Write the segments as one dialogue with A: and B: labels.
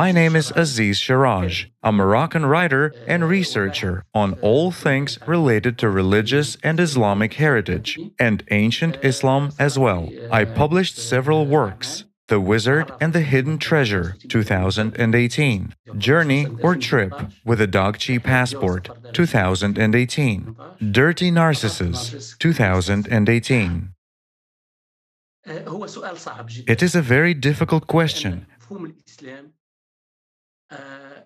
A: My name is Aziz Sherraj, a Moroccan writer and researcher on all things related to religious and Islamic heritage, and ancient Islam as well. I published several works. The Wizard and the Hidden Treasure 2018, Journey or Trip with a Dogchi Passport 2018, Dirty Narcissus 2018. It is a very difficult question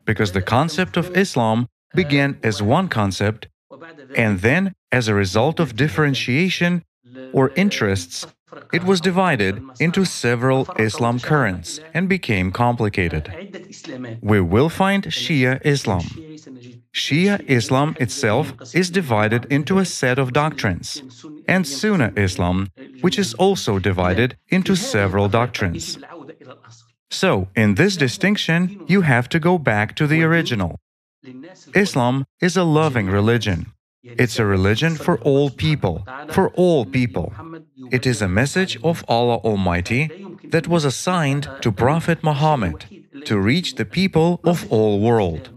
A: because the concept of Islam began as one concept and then, as a result of differentiation or interests, it was divided into several Islam currents and became complicated. We will find Shia Islam. Shia Islam itself is divided into a set of doctrines, and Sunna Islam, which is also divided into several doctrines. So, in this distinction, you have to go back to the original. Islam is a loving religion. It's a religion for all people, for all people. It is a message of Allah Almighty that was assigned to Prophet Muhammad to reach the people of all world.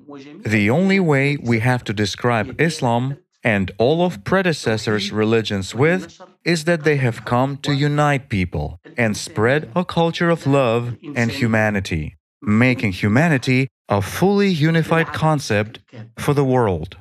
A: The only way we have to describe Islam and all of predecessors' religions with is that they have come to unite people and spread a culture of love and humanity, making humanity a fully unified concept for the world.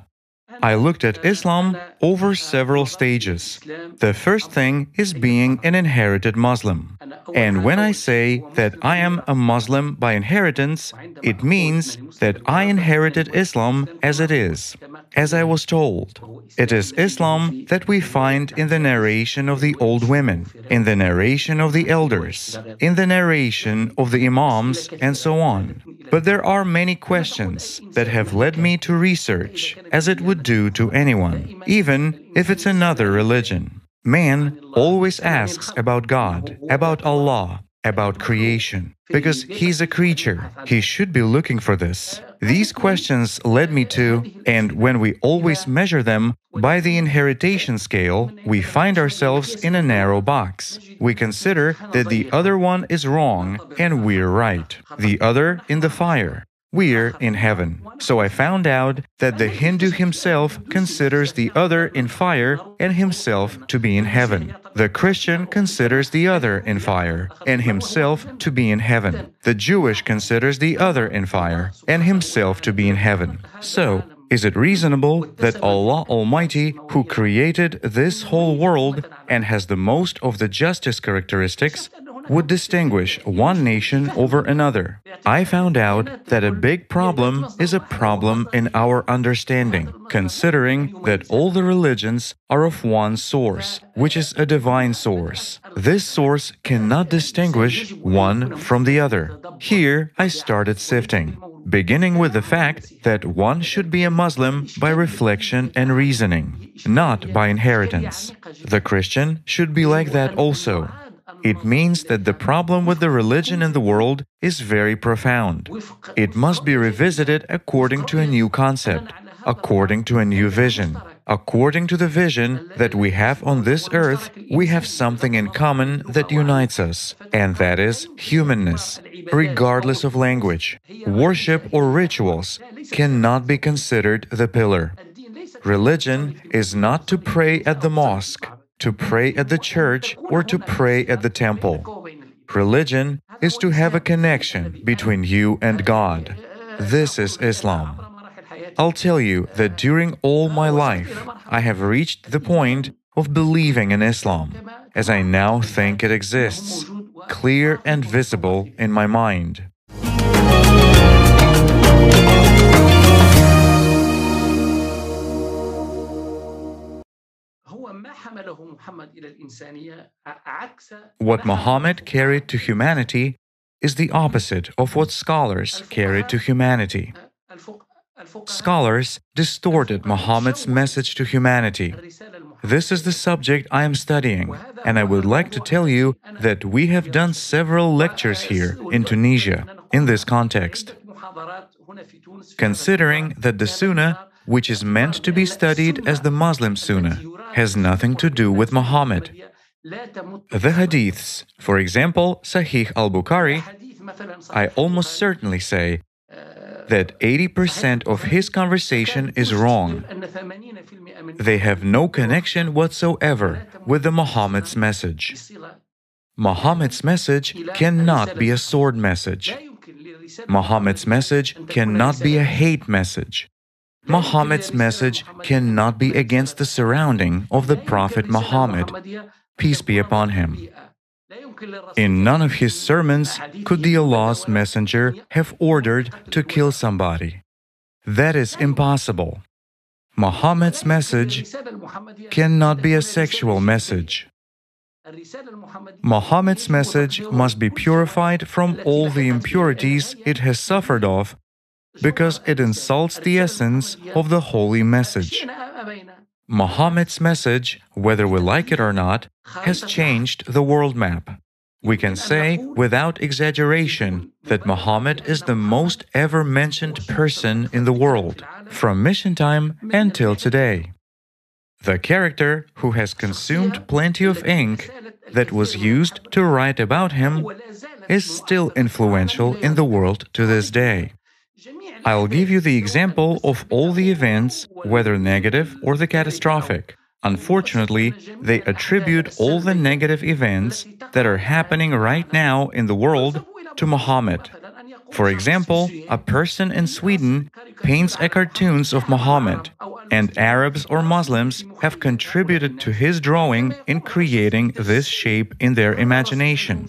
A: I looked at Islam over several stages. The first thing is being an inherited Muslim. And when I say that I am a Muslim by inheritance, it means that I inherited Islam as it is, as I was told. It is Islam that we find in the narration of the old women, in the narration of the elders, in the narration of the Imams, and so on. But there are many questions that have led me to research, as it would do to anyone, even if it's another religion. Man always asks about God, about Allah, about creation, because he's a creature. He should be looking for this. These questions led me to, and when we always measure them by the inheritation scale, we find ourselves in a narrow box. We consider that the other one is wrong and we're right, the other in the fire. We're in heaven. So I found out that the Hindu himself considers the other in fire and himself to be in heaven. The Christian considers the other in fire and himself to be in heaven. The Jewish considers the other in fire and himself to be in heaven. So, is it reasonable that Allah Almighty, who created this whole world and has the most of the justice characteristics, would distinguish one nation over another. I found out that a big problem is a problem in our understanding, considering that all the religions are of one source, which is a divine source. This source cannot distinguish one from the other. Here I started sifting beginning with the fact that one should be a Muslim by reflection and reasoning, not by inheritance. The Christian should be like that also. It means that the problem with the religion in the world is very profound. It must be revisited according to a new concept, according to a new vision. According to the vision that we have on this earth, we have something in common that unites us, and that is humanness, regardless of language. Worship or rituals cannot be considered the pillar. Religion is not to pray at the mosque, to pray at the church or to pray at the temple. Religion is to have a connection between you and God. This is Islam. I'll tell you that during all my life, I have reached the point of believing in Islam, as I now think it exists, clear and visible in my mind. What Muhammad carried to humanity is the opposite of what scholars carried to humanity. Scholars distorted Muhammad's message to humanity. This is the subject I am studying, and I would like to tell you that we have done several lectures here in Tunisia in this context. Considering that the Sunnah, which is meant to be studied as the Muslim Sunnah, has nothing to do with Muhammad. The Hadiths, for example, Sahih al Bukhari, I almost certainly say that 80% of his conversation is wrong. They have no connection whatsoever with the Muhammad's message. Muhammad's message cannot be a sword message. Muhammad's message cannot be a hate message. Muhammad's message cannot be against the surrounding of the Prophet Muhammad, peace be upon him. In none of his sermons could the Allah's Messenger have ordered to kill somebody. That is impossible. Muhammad's message cannot be a sexual message. Muhammad's message must be purified from all the impurities it has suffered of because it insults the essence of the holy message. Muhammad's message, whether we like it or not, has changed the world map. We can say, without exaggeration, that Muhammad is the most ever mentioned person in the world, from mission time until today. The character who has consumed plenty of ink that was used to write about him is still influential in the world to this day. I'll give you the example of all the events, whether negative or the catastrophic. Unfortunately, they attribute all the negative events that are happening right now in the world to Muhammad. For example, a person in Sweden paints a cartoons of Muhammad, and Arabs or Muslims have contributed to his drawing in creating this shape in their imagination.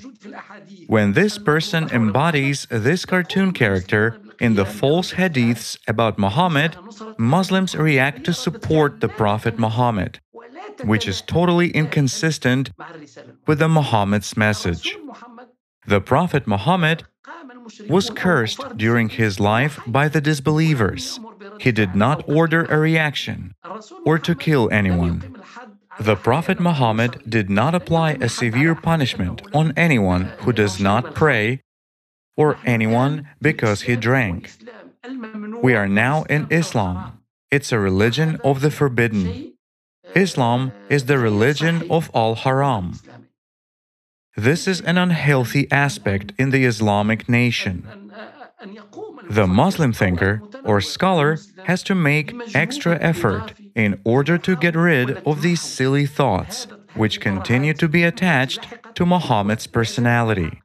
A: When this person embodies this cartoon character in the false hadiths about Muhammad, Muslims react to support the Prophet Muhammad, which is totally inconsistent with the Muhammad's message. The Prophet Muhammad was cursed during his life by the disbelievers. He did not order a reaction or to kill anyone. The Prophet Muhammad did not apply a severe punishment on anyone who does not pray or anyone because he drank. We are now in Islam. It's a religion of the forbidden. Islam is the religion of all haram. This is an unhealthy aspect in the Islamic nation. The Muslim thinker or scholar has to make extra effort in order to get rid of these silly thoughts which continue to be attached to Muhammad's personality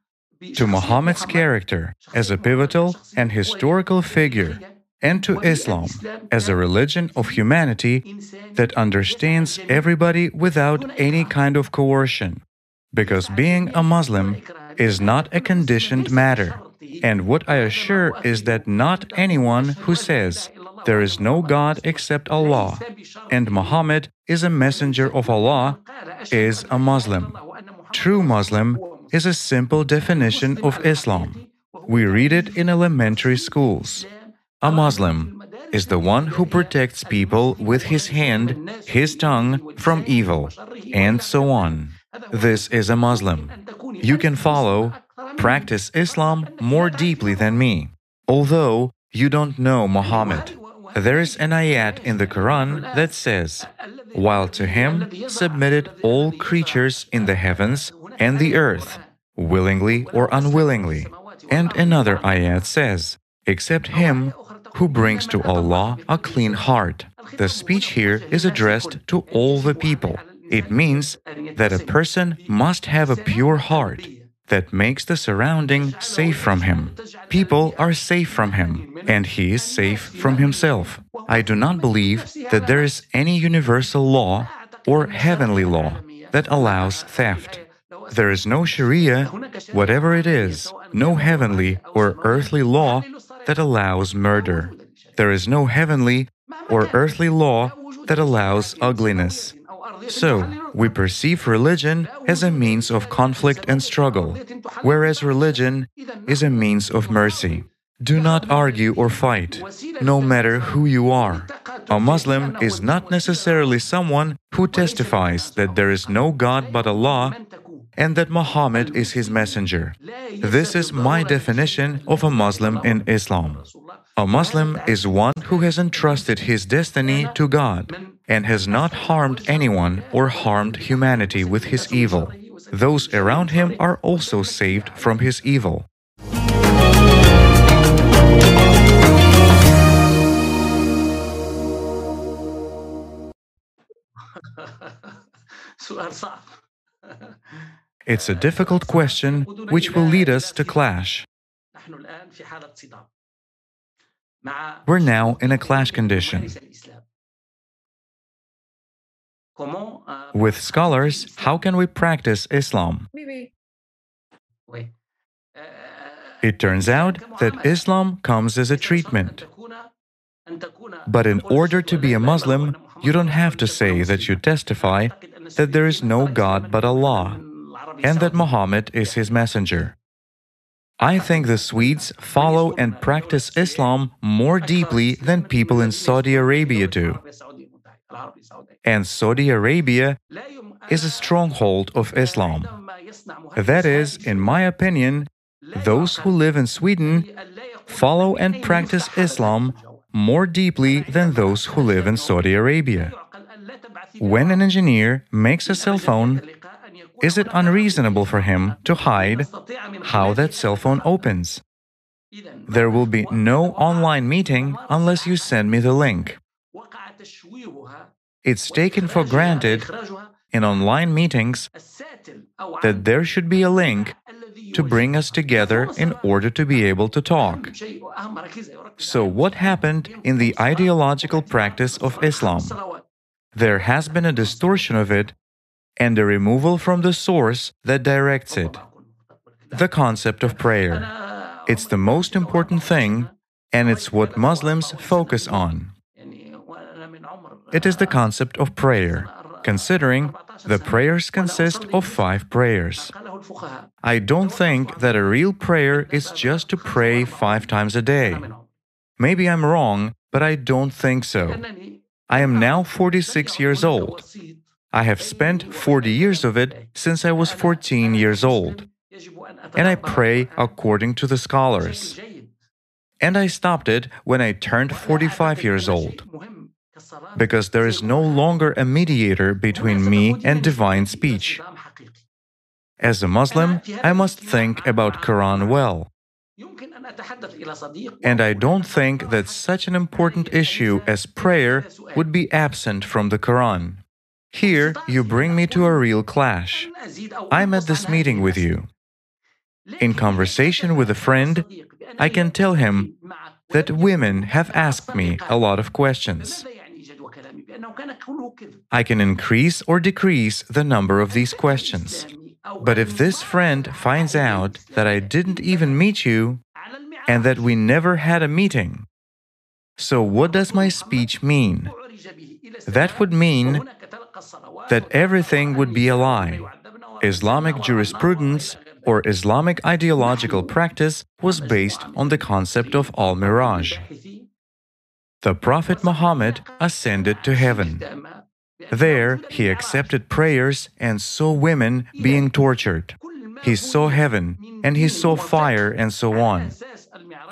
A: to Muhammad's character as a pivotal and historical figure, and to Islam as a religion of humanity that understands everybody without any kind of coercion. Because being a Muslim is not a conditioned matter. And what I assure is that not anyone who says there is no God except Allah and Muhammad is a messenger of Allah is a Muslim. True Muslim is a simple definition of Islam. We read it in elementary schools. A Muslim is the one who protects people with his hand, his tongue from evil, and so on. This is a Muslim. You can follow, practice Islam more deeply than me. Although you don't know Muhammad, there is an ayat in the Quran that says, While to him submitted all creatures in the heavens and the earth, willingly or unwillingly. And another ayat says, Except him who brings to Allah a clean heart. The speech here is addressed to all the people. It means that a person must have a pure heart that makes the surrounding safe from him. People are safe from him, and he is safe from himself. I do not believe that there is any universal law or heavenly law that allows theft. There is no Sharia, whatever it is, no heavenly or earthly law that allows murder. There is no heavenly or earthly law that allows ugliness. So, we perceive religion as a means of conflict and struggle, whereas religion is a means of mercy. Do not argue or fight, no matter who you are. A Muslim is not necessarily someone who testifies that there is no God but Allah and that Muhammad is his messenger. This is my definition of a Muslim in Islam. A Muslim is one who has entrusted his destiny to God and has not harmed anyone or harmed humanity with his evil. Those around him are also saved from his evil. soal صعب it's a difficult question which will lead us to clash. We're now in a clash condition. With scholars, how can we practice Islam? It turns out that Islam comes as a treatment. But in order to be a Muslim, you don't have to say that you testify that there is no God but Allah and that Muhammad is his messenger. I think the Swedes follow and practice Islam more deeply than people in Saudi Arabia do. And Saudi Arabia is a stronghold of Islam. That is, in my opinion, those who live in Sweden follow and practice Islam more deeply than those who live in Saudi Arabia. When an engineer makes a cell phone, is it unreasonable for him to hide how that cell phone opens? There will be no online meeting unless you send me the link. It's taken for granted in online meetings that there should be a link to bring us together in order to be able to talk. So, what happened in the ideological practice of Islam? There has been a distortion of it and a removal from the source that directs it. The concept of prayer. It's the most important thing, and it's what Muslims focus on. It is the concept of prayer, considering the prayers consist of five prayers. I don't think that a real prayer is just to pray five times a day. Maybe I'm wrong, but I don't think so. I am now 46 years old. I have spent 40 years of it since I was 14 years old. And I pray according to the scholars. And I stopped it when I turned 45 years old. Because there is no longer a mediator between me and divine speech. As a Muslim, I must think about Quran well. And I don't think that such an important issue as prayer would be absent from the Quran. Here, you bring me to a real clash. I'm at this meeting with you. In conversation with a friend, I can tell him that women have asked me a lot of questions. I can increase or decrease the number of these questions. But if this friend finds out that I didn't even meet you and that we never had a meeting, so what does my speech mean? That would mean that everything would be a lie. Islamic jurisprudence or Islamic ideological practice was based on the concept of al Miraj. The Prophet Muhammad ascended to heaven. There, he accepted prayers and saw women being tortured. He saw heaven and he saw fire and so on.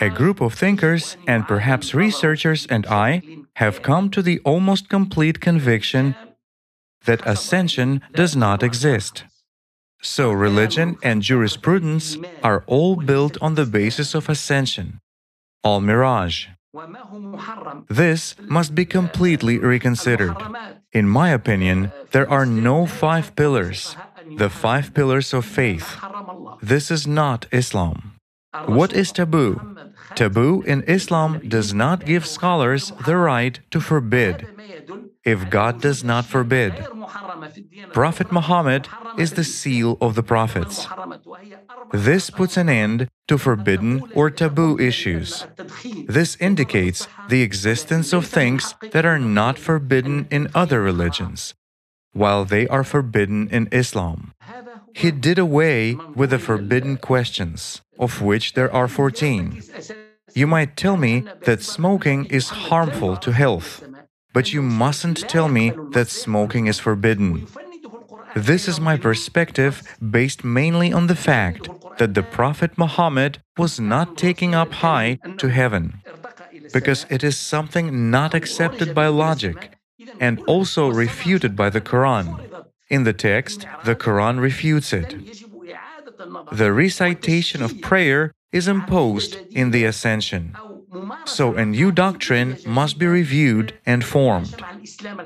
A: A group of thinkers and perhaps researchers and I have come to the almost complete conviction that ascension does not exist. So, religion and jurisprudence are all built on the basis of ascension, all mirage. This must be completely reconsidered. In my opinion, there are no five pillars, the five pillars of faith. This is not Islam. What is taboo? Taboo in Islam does not give scholars the right to forbid if God does not forbid. Prophet Muhammad is the seal of the prophets. This puts an end to forbidden or taboo issues. This indicates the existence of things that are not forbidden in other religions, while they are forbidden in Islam. He did away with the forbidden questions, of which there are 14. You might tell me that smoking is harmful to health. But you mustn't tell me that smoking is forbidden. This is my perspective based mainly on the fact that the Prophet Muhammad was not taking up high to heaven, because it is something not accepted by logic and also refuted by the Quran. In the text, the Quran refutes it. The recitation of prayer is imposed in the ascension. So a new doctrine must be reviewed and formed,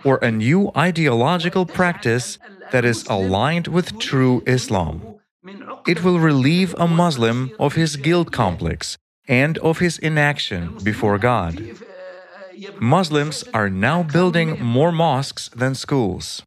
A: or a new ideological practice that is aligned with true Islam. It will relieve a Muslim of his guilt complex and of his inaction before God. Muslims are now building more mosques than schools.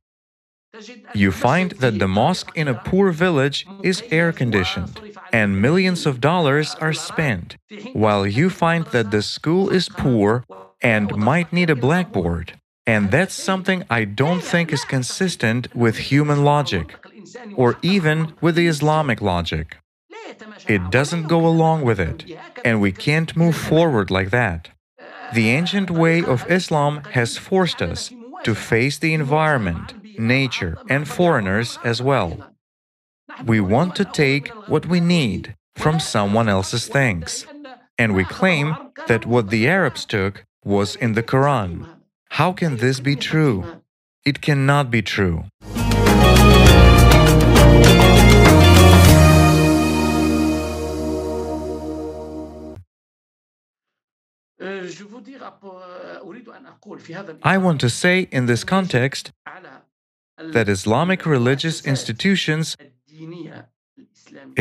A: You find that the mosque in a poor village is air conditioned and millions of dollars are spent, while you find that the school is poor and might need a blackboard. And that's something I don't think is consistent with human logic, or even with the Islamic logic. It doesn't go along with it, and we can't move forward like that. The ancient way of Islam has forced us to face the environment, nature, and foreigners as well. We want to take what we need from someone else's things, and we claim that what the Arabs took was in the Quran. How can this be true? It cannot be true. I want to say in this context that Islamic religious institutions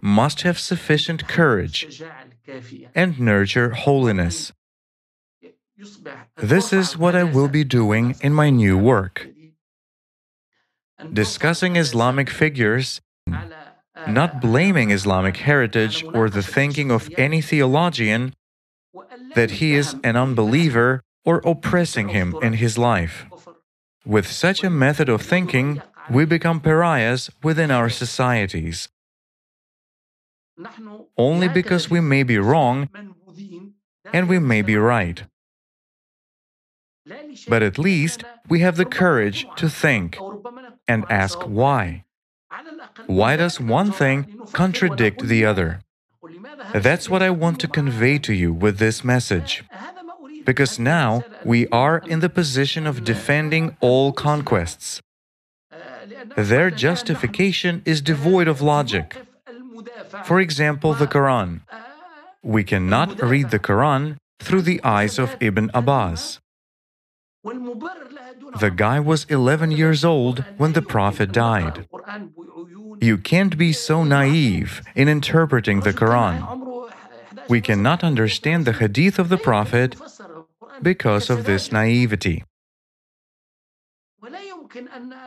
A: must have sufficient courage and nurture holiness. This is what I will be doing in my new work. Discussing Islamic figures, not blaming Islamic heritage or the thinking of any theologian that he is an unbeliever or oppressing him in his life. With such a method of thinking, we become pariahs within our societies. Only because we may be wrong and we may be right. But at least we have the courage to think and ask why. Why does one thing contradict the other? That's what I want to convey to you with this message. Because now we are in the position of defending all conquests. Their justification is devoid of logic. For example, the Quran. We cannot read the Quran through the eyes of Ibn Abbas. The guy was 11 years old when the Prophet died. You can't be so naive in interpreting the Quran. We cannot understand the hadith of the Prophet because of this naivety.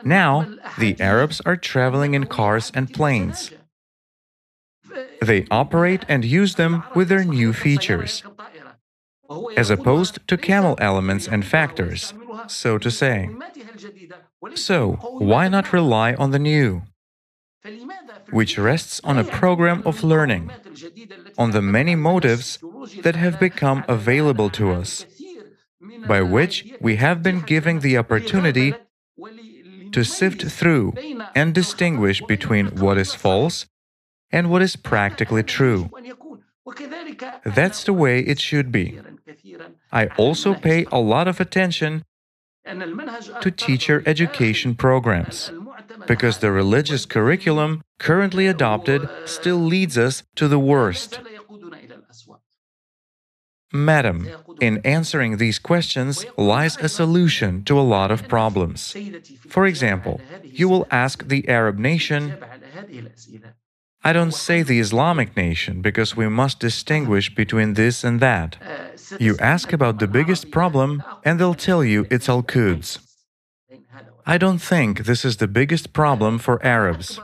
A: Now, the Arabs are traveling in cars and planes. They operate and use them with their new features, as opposed to camel elements and factors, so to say. So, why not rely on the new? Which rests on a program of learning, on the many motives that have become available to us, by which we have been given the opportunity to sift through and distinguish between what is false and what is practically true. That's the way it should be. I also pay a lot of attention to teacher education programs because the religious curriculum currently adopted still leads us to the worst. Madam, in answering these questions lies a solution to a lot of problems. For example, you will ask the Arab nation, I don't say the Islamic nation because we must distinguish between this and that. You ask about the biggest problem and they'll tell you it's Al Quds. I don't think this is the biggest problem for Arabs.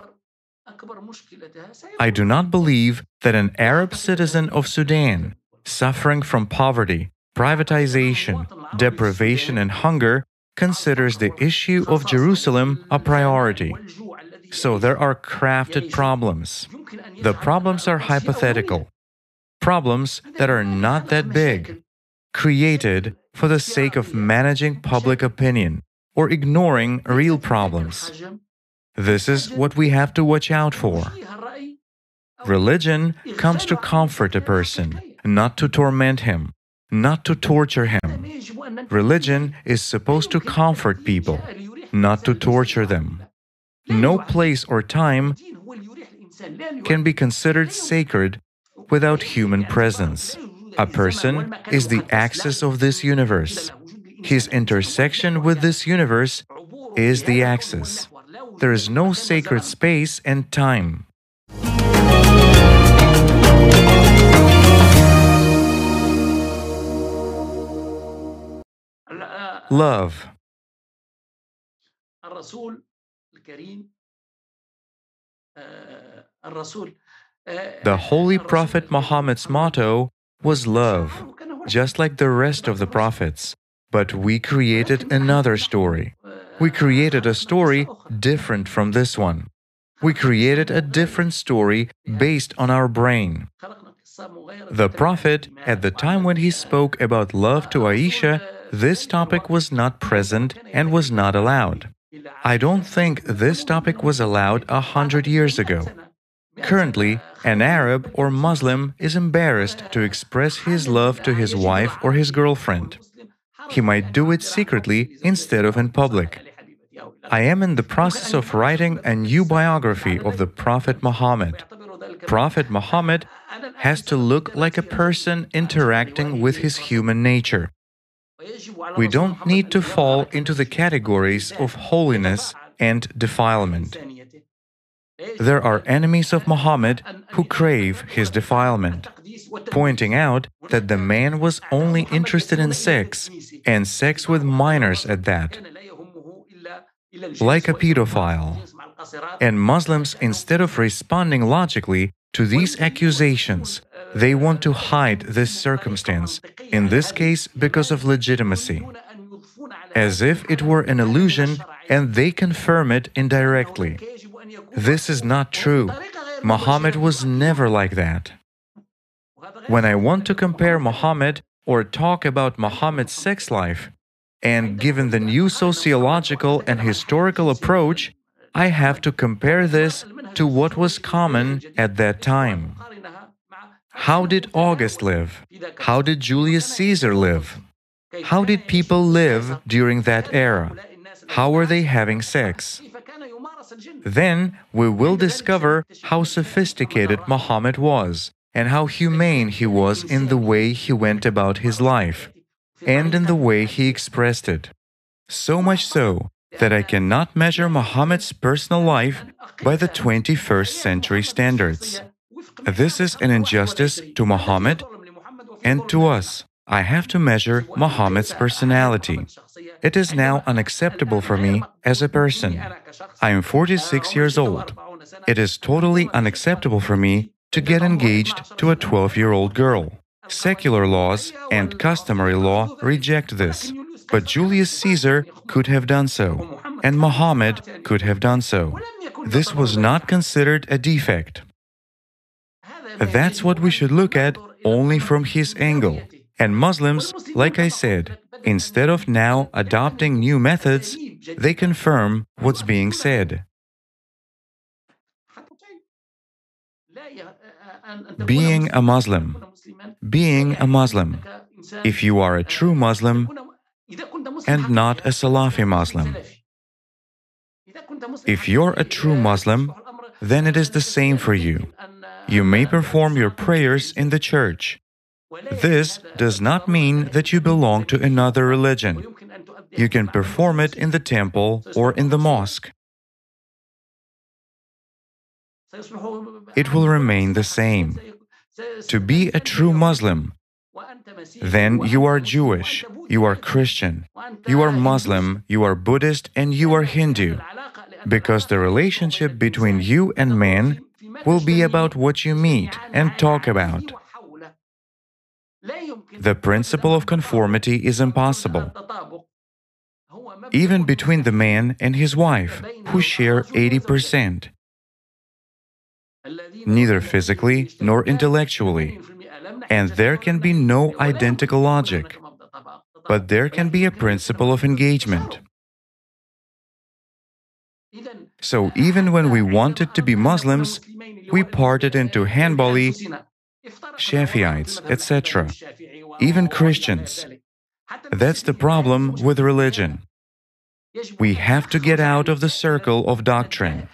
A: I do not believe that an Arab citizen of Sudan, suffering from poverty, privatization, deprivation, and hunger, considers the issue of Jerusalem a priority. So there are crafted problems. The problems are hypothetical, problems that are not that big, created for the sake of managing public opinion or ignoring real problems. This is what we have to watch out for. Religion comes to comfort a person, not to torment him, not to torture him. Religion is supposed to comfort people, not to torture them. No place or time can be considered sacred without human presence. A person is the axis of this universe. His intersection with this universe is the axis. there is no sacred space and time. Love. The Holy Prophet Muhammad's motto was love, just like the rest of the prophets. But we created another story. We created a story different from this one. We created a different story based on our brain. The Prophet, at the time when he spoke about love to Aisha, this topic was not present and was not allowed. I don't think this topic was allowed a hundred years ago. Currently, an Arab or Muslim is embarrassed to express his love to his wife or his girlfriend. He might do it secretly instead of in public. I am in the process of writing a new biography of the Prophet Muhammad. Prophet Muhammad has to look like a person interacting with his human nature. We don't need to fall into the categories of holiness and defilement. There are enemies of Muhammad who crave his defilement, pointing out that the man was only interested in sex, and sex with minors at that, like a pedophile. And Muslims, instead of responding logically to these accusations, they want to hide this circumstance, in this case because of legitimacy, as if it were an illusion and they confirm it indirectly. This is not true. Muhammad was never like that. When I want to compare Muhammad or talk about Muhammad's sex life, and given the new sociological and historical approach, I have to compare this to what was common at that time. How did August live? How did Julius Caesar live? How did people live during that era? How were they having sex? Then we will discover how sophisticated Muhammad was and how humane he was in the way he went about his life and in the way he expressed it. So much so that I cannot measure Muhammad's personal life by the 21st century standards. This is an injustice to Muhammad and to us. I have to measure Muhammad's personality. It is now unacceptable for me as a person. I am 46 years old. It is totally unacceptable for me to get engaged to a 12 year old girl. Secular laws and customary law reject this. But Julius Caesar could have done so, and Muhammad could have done so. This was not considered a defect. That's what we should look at only from his angle. And Muslims, like I said, instead of now adopting new methods, they confirm what's being said. Being a Muslim. Being a Muslim. If you are a true Muslim and not a Salafi Muslim. If you're a true Muslim, then it is the same for you. You may perform your prayers in the church. This does not mean that you belong to another religion. You can perform it in the temple or in the mosque. It will remain the same. To be a true Muslim, then you are Jewish, you are Christian, you are Muslim, you are Buddhist, and you are Hindu. Because the relationship between you and man will be about what you meet and talk about. The principle of conformity is impossible. Even between the man and his wife, who share 80%, neither physically nor intellectually. And there can be no identical logic, but there can be a principle of engagement. So even when we wanted to be Muslims, we parted into Hanbali, Shafiites, etc., even Christians. That's the problem with religion. We have to get out of the circle of doctrine.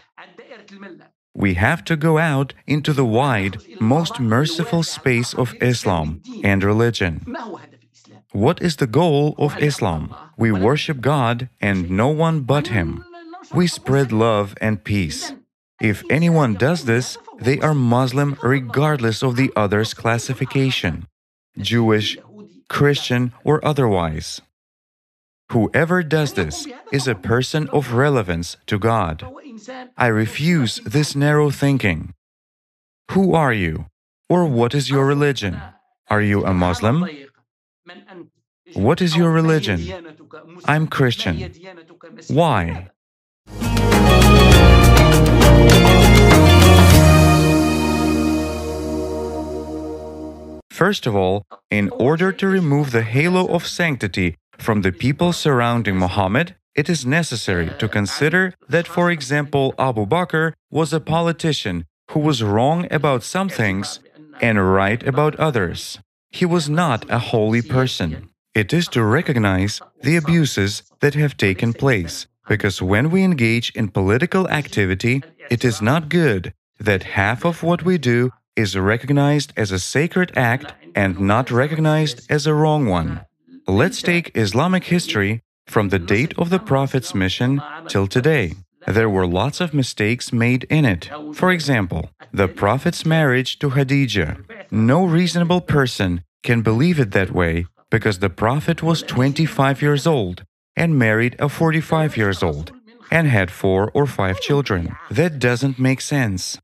A: We have to go out into the wide, most merciful space of Islam and religion. What is the goal of Islam? We worship God and no one but Him. we spread love and peace. If anyone does this, they are Muslim regardless of the other's classification Jewish, Christian, or otherwise. Whoever does this is a person of relevance to God. I refuse this narrow thinking. Who are you? Or what is your religion? Are you a Muslim? What is your religion? I'm Christian. Why? First of all, in order to remove the halo of sanctity from the people surrounding Muhammad, it is necessary to consider that, for example, Abu Bakr was a politician who was wrong about some things and right about others. He was not a holy person. It is to recognize the abuses that have taken place, because when we engage in political activity, it is not good that half of what we do is recognized as a sacred act and not recognized as a wrong one. Let's take Islamic history from the date of the Prophet's mission till today. There were lots of mistakes made in it. For example, the Prophet's marriage to Khadijah. No reasonable person can believe it that way because the Prophet was 25 years old and married a 45 years old and had four or five children. That doesn't make sense.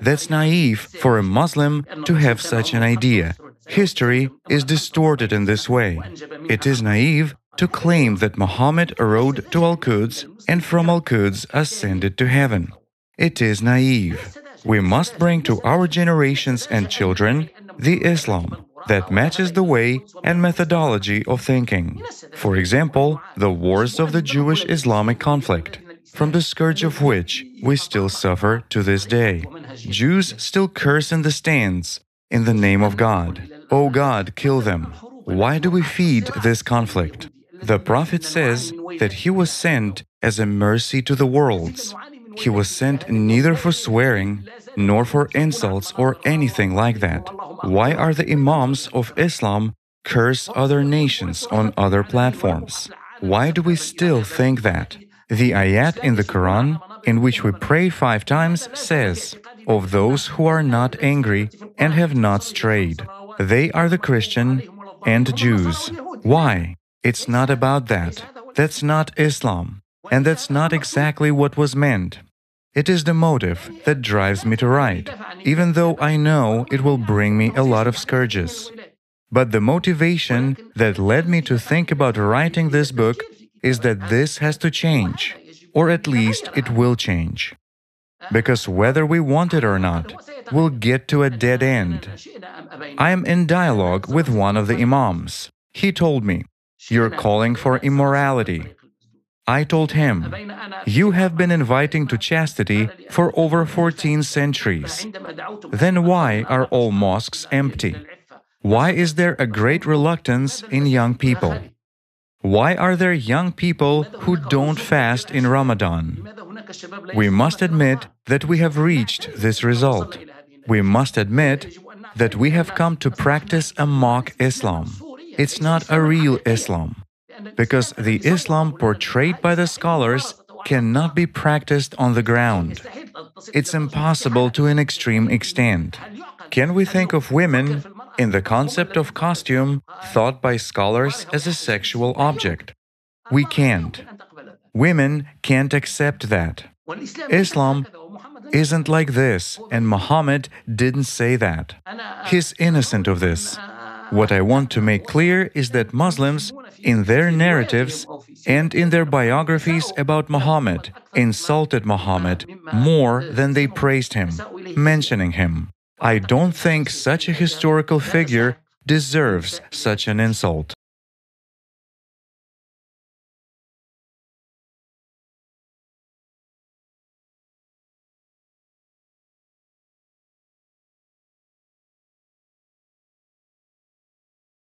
A: That's naive for a Muslim to have such an idea. History is distorted in this way. It is naive to claim that Muhammad rode to Al Quds and from Al Quds ascended to heaven. It is naive. We must bring to our generations and children the Islam that matches the way and methodology of thinking. For example, the wars of the Jewish Islamic conflict, from the scourge of which we still suffer to this day. Jews still curse in the stands in the name of God. O oh God, kill them. Why do we feed this conflict? The Prophet says that he was sent as a mercy to the worlds. He was sent neither for swearing nor for insults or anything like that. Why are the Imams of Islam curse other nations on other platforms? Why do we still think that? The ayat in the Quran, in which we pray five times, says, Of those who are not angry and have not strayed, they are the Christian and Jews. Why? It's not about that. That's not Islam. And that's not exactly what was meant. It is the motive that drives me to write, even though I know it will bring me a lot of scourges. But the motivation that led me to think about writing this book is that this has to change, or at least it will change. Because whether we want it or not, we'll get to a dead end. I am in dialogue with one of the Imams. He told me, You're calling for immorality. I told him, You have been inviting to chastity for over 14 centuries. Then why are all mosques empty? Why is there a great reluctance in young people? Why are there young people who don't fast in Ramadan? We must admit that we have reached this result. We must admit that we have come to practice a mock Islam. It's not a real Islam because the Islam portrayed by the scholars cannot be practiced on the ground. It's impossible to an extreme extent. Can we think of women in the concept of costume thought by scholars as a sexual object? We can't. Women can't accept that. Islam isn't like this, and Muhammad didn't say that. He's innocent of this. What I want to make clear is that Muslims in their narratives and in their biographies about Muhammad, insulted Muhammad more than they praised him, mentioning him. I don't think such a historical figure deserves such an insult.